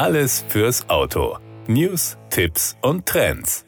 Alles fürs Auto. News, Tipps und Trends.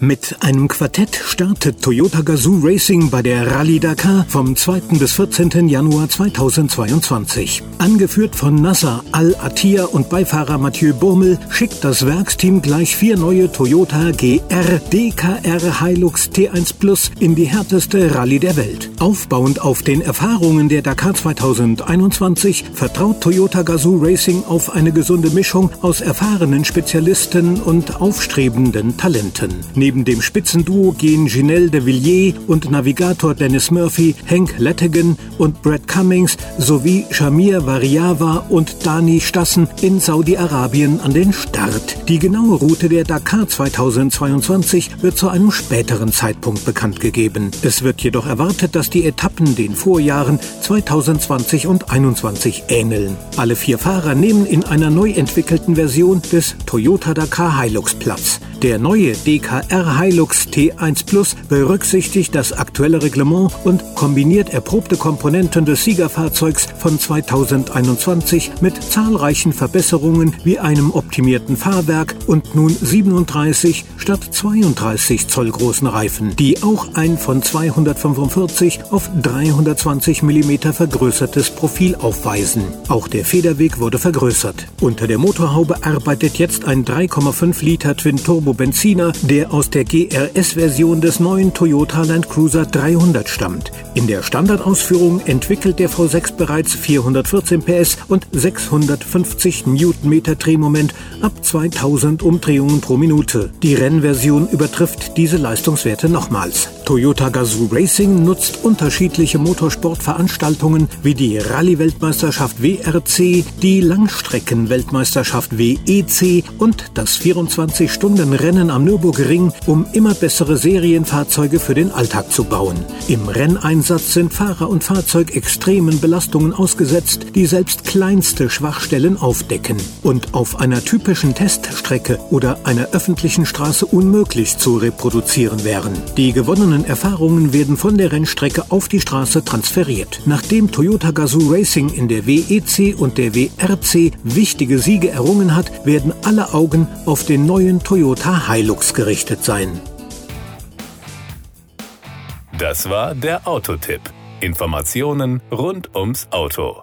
Mit einem Quartett startet Toyota Gazoo Racing bei der Rallye Dakar vom 2. bis 14. Januar 2022. Angeführt von Nasser Al-Attiyah und Beifahrer Mathieu Burmel schickt das Werksteam gleich vier neue Toyota GR DKR Hilux T1 Plus in die härteste Rallye der Welt. Aufbauend auf den Erfahrungen der Dakar 2021 vertraut Toyota Gazoo Racing auf eine gesunde Mischung aus erfahrenen Spezialisten und aufstrebenden Talenten. Neben dem Spitzenduo gehen Ginelle de Villiers und Navigator Dennis Murphy, Hank Lettigan und Brad Cummings sowie Shamir Variava und Dani Stassen in Saudi-Arabien an den Start. Die genaue Route der Dakar 2022 wird zu einem späteren Zeitpunkt bekannt gegeben. Es wird jedoch erwartet, dass die Etappen den Vorjahren 2020 und 2021 ähneln. Alle vier Fahrer nehmen in einer neu entwickelten Version des Toyota Dakar Hilux Platz. Der neue DKR Hilux T1 Plus berücksichtigt das aktuelle Reglement und kombiniert erprobte Komponenten des Siegerfahrzeugs von 2021 mit zahlreichen Verbesserungen wie einem optimierten Fahrwerk und nun 37 statt 32 Zoll großen Reifen, die auch ein von 245 auf 320 mm vergrößertes Profil aufweisen. Auch der Federweg wurde vergrößert. Unter der Motorhaube arbeitet jetzt ein 3,5 Liter Twin Turbo Benziner, der aus der GRS-Version des neuen Toyota Land Cruiser 300 stammt. In der Standardausführung entwickelt der V6 bereits 414 PS und 650 Newtonmeter Drehmoment ab 2000 Umdrehungen pro Minute. Die Rennversion übertrifft diese Leistungswerte nochmals. Toyota Gazoo Racing nutzt unterschiedliche Motorsportveranstaltungen wie die Rallye-Weltmeisterschaft WRC, die Langstrecken-Weltmeisterschaft WEC und das 24-Stunden-Rennen am Nürburgring, um immer bessere Serienfahrzeuge für den Alltag zu bauen. Im Renneinsatz sind Fahrer und Fahrzeug extremen Belastungen ausgesetzt, die selbst kleinste Schwachstellen aufdecken und auf einer typischen Teststrecke oder einer öffentlichen Straße unmöglich zu reproduzieren wären. Die gewonnenen Erfahrungen werden von der Rennstrecke auf die Straße transferiert. Nachdem Toyota Gazoo Racing in der WEC und der WRC wichtige Siege errungen hat, werden alle Augen auf den neuen Toyota Hilux gerichtet sein. Das war der Autotipp. Informationen rund ums Auto.